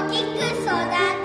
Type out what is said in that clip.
お菊育て